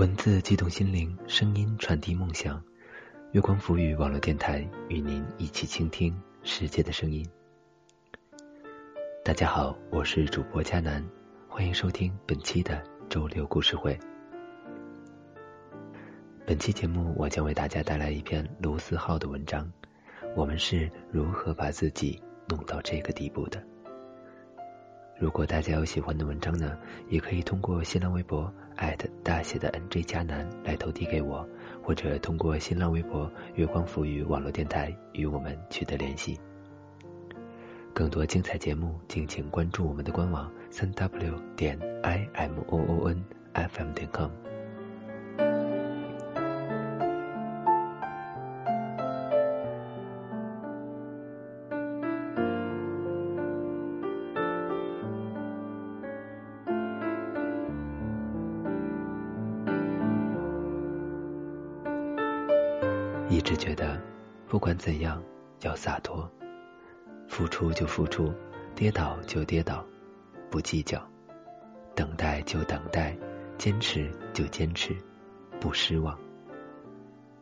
文字激动心灵，声音传递梦想。月光浮语网络电台与您一起倾听世界的声音。大家好，我是主播佳楠，欢迎收听本期的周六故事会。本期节目，我将为大家带来一篇卢思浩的文章。我们是如何把自己弄到这个地步的？如果大家有喜欢的文章呢，也可以通过新浪微博大写的 NJ 加南来投递给我，或者通过新浪微博月光浮语网络电台与我们取得联系。更多精彩节目，敬请关注我们的官网三 w 点 i m o o n f m 点 com。一直觉得，不管怎样要洒脱，付出就付出，跌倒就跌倒，不计较，等待就等待，坚持就坚持，不失望。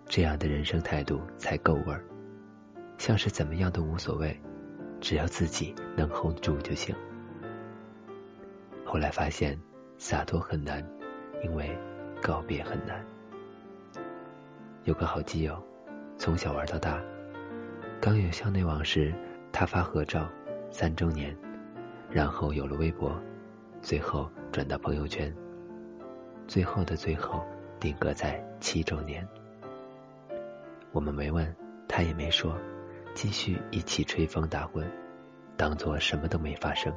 这样的人生态度才够味儿，像是怎么样都无所谓，只要自己能 hold 住就行。后来发现，洒脱很难，因为告别很难。有个好基友。从小玩到大，刚有校内网时，他发合照，三周年，然后有了微博，最后转到朋友圈，最后的最后定格在七周年。我们没问，他也没说，继续一起吹风打滚，当做什么都没发生。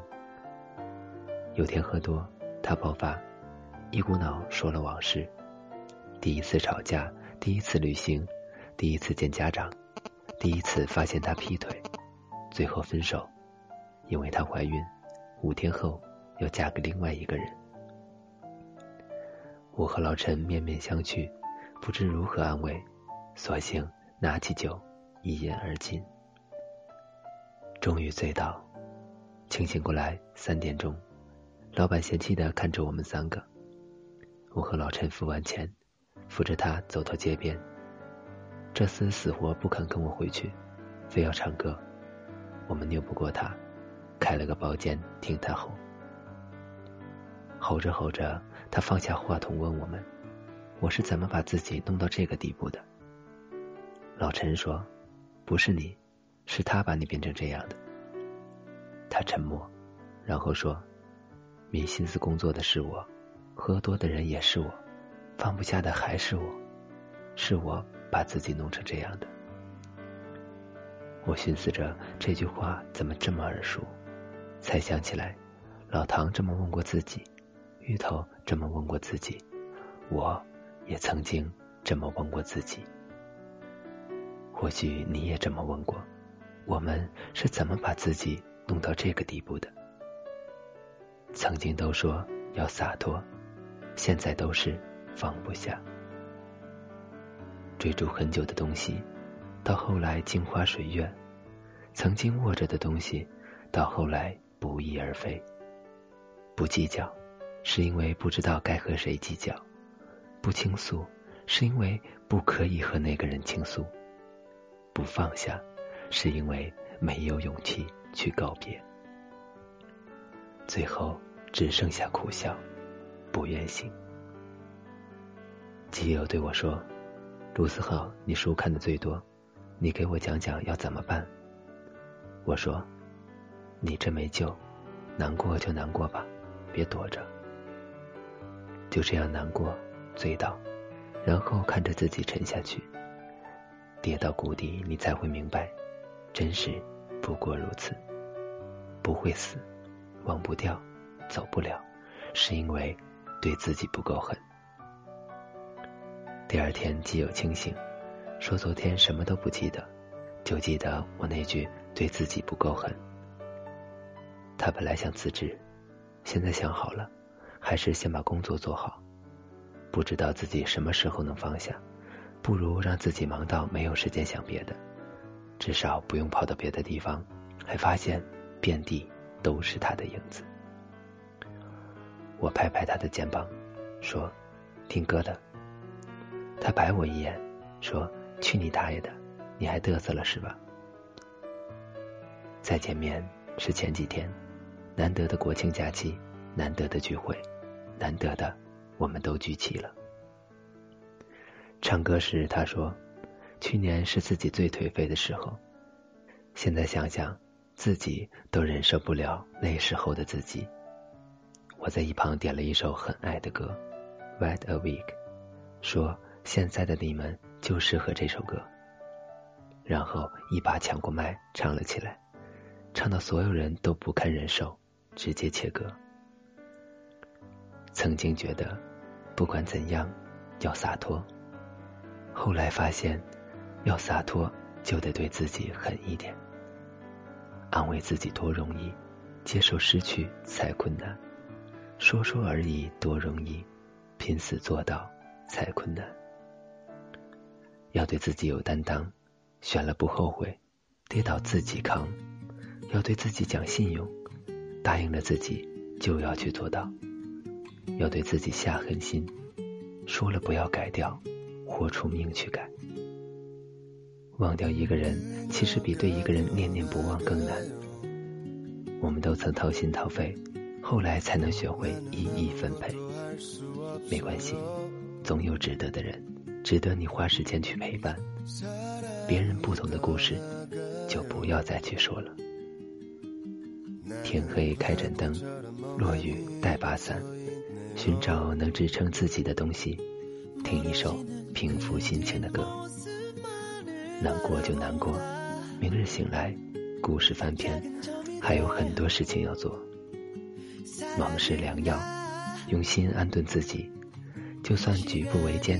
有天喝多，他爆发，一股脑说了往事，第一次吵架，第一次旅行。第一次见家长，第一次发现他劈腿，最后分手，因为她怀孕，五天后要嫁给另外一个人。我和老陈面面相觑，不知如何安慰，索性拿起酒一饮而尽。终于醉倒，清醒过来三点钟，老板嫌弃的看着我们三个。我和老陈付完钱，扶着他走到街边。这厮死活不肯跟我回去，非要唱歌。我们拗不过他，开了个包间听他吼。吼着吼着，他放下话筒问我们：“我是怎么把自己弄到这个地步的？”老陈说：“不是你，是他把你变成这样的。”他沉默，然后说：“没心思工作的是我，喝多的人也是我，放不下的还是我，是我。”把自己弄成这样的，我寻思着这句话怎么这么耳熟，才想起来，老唐这么问过自己，芋头这么问过自己，我也曾经这么问过自己。或许你也这么问过，我们是怎么把自己弄到这个地步的？曾经都说要洒脱，现在都是放不下。追逐很久的东西，到后来镜花水月；曾经握着的东西，到后来不翼而飞。不计较，是因为不知道该和谁计较；不倾诉，是因为不可以和那个人倾诉；不放下，是因为没有勇气去告别。最后只剩下苦笑，不愿醒。基友对我说。卢思浩，你书看的最多，你给我讲讲要怎么办？我说，你这没救，难过就难过吧，别躲着。就这样难过，醉倒，然后看着自己沉下去，跌到谷底，你才会明白，真实不过如此。不会死，忘不掉，走不了，是因为对自己不够狠。第二天，基友清醒，说昨天什么都不记得，就记得我那句对自己不够狠。他本来想辞职，现在想好了，还是先把工作做好。不知道自己什么时候能放下，不如让自己忙到没有时间想别的，至少不用跑到别的地方，还发现遍地都是他的影子。我拍拍他的肩膀，说：“听歌的。”他白我一眼，说：“去你大爷的，你还嘚瑟了是吧？”再见面是前几天，难得的国庆假期，难得的聚会，难得的我们都聚齐了。唱歌时他说：“去年是自己最颓废的时候，现在想想，自己都忍受不了那时候的自己。”我在一旁点了一首很爱的歌，《Wait a Week》，说现在的你们就适合这首歌。然后一把抢过麦唱了起来，唱到所有人都不堪忍受，直接切歌。曾经觉得，不管怎样要洒脱，后来发现，要洒脱就得对自己狠一点。安慰自己多容易，接受失去才困难。说说而已多容易，拼死做到才困难。要对自己有担当，选了不后悔，跌倒自己扛。要对自己讲信用，答应了自己就要去做到。要对自己下狠心，说了不要改掉，豁出命去改。忘掉一个人，其实比对一个人念念不忘更难。我们都曾掏心掏肺。后来才能学会一一分配，没关系，总有值得的人，值得你花时间去陪伴。别人不同的故事，就不要再去说了。天黑开盏灯，落雨带把伞，寻找能支撑自己的东西，听一首平复心情的歌。难过就难过，明日醒来，故事翻篇，还有很多事情要做。忙是良药，用心安顿自己，就算举步维艰，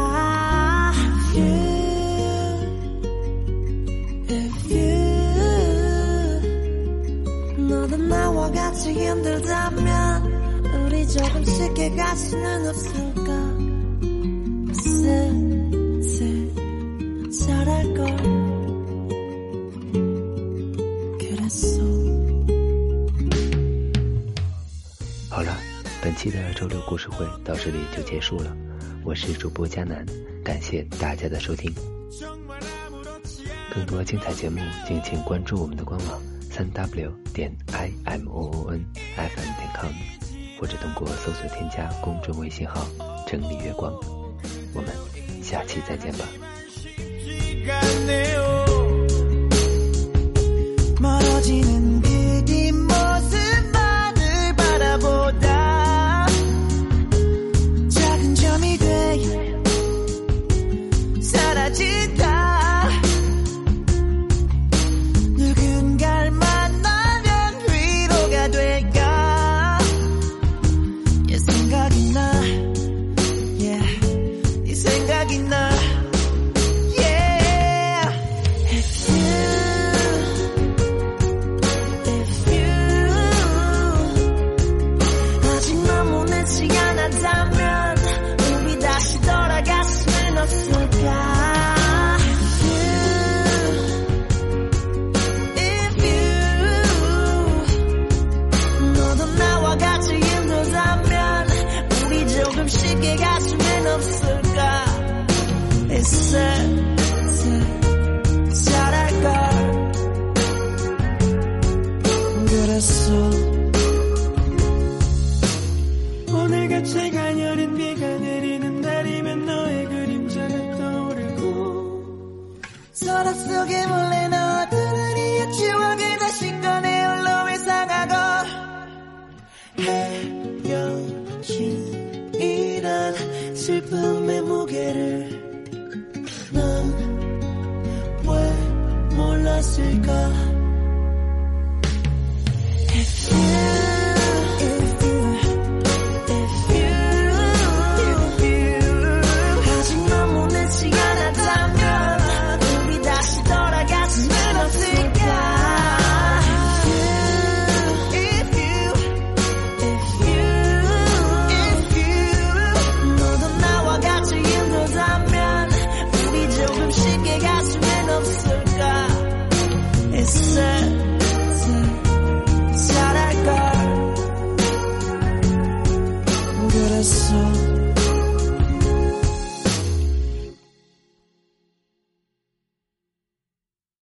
好了，本期的周六故事会到这里就结束了。我是主播佳南，感谢大家的收听。更多精彩节目，敬请关注我们的官网三 w 点 i m o o n f m 点 com，或者通过搜索添加公众微信号“整理月光”。我们下期再见吧。 조금씩의 가슴엔 없을까? 있을 잘할걸? 그랬어. 오늘같이 가녀린 비가 내리는 날이면 너의 그림자가 떠오르고 서랍 속에 몰래 나 슬픔의 무게를 난 왜 몰랐을까?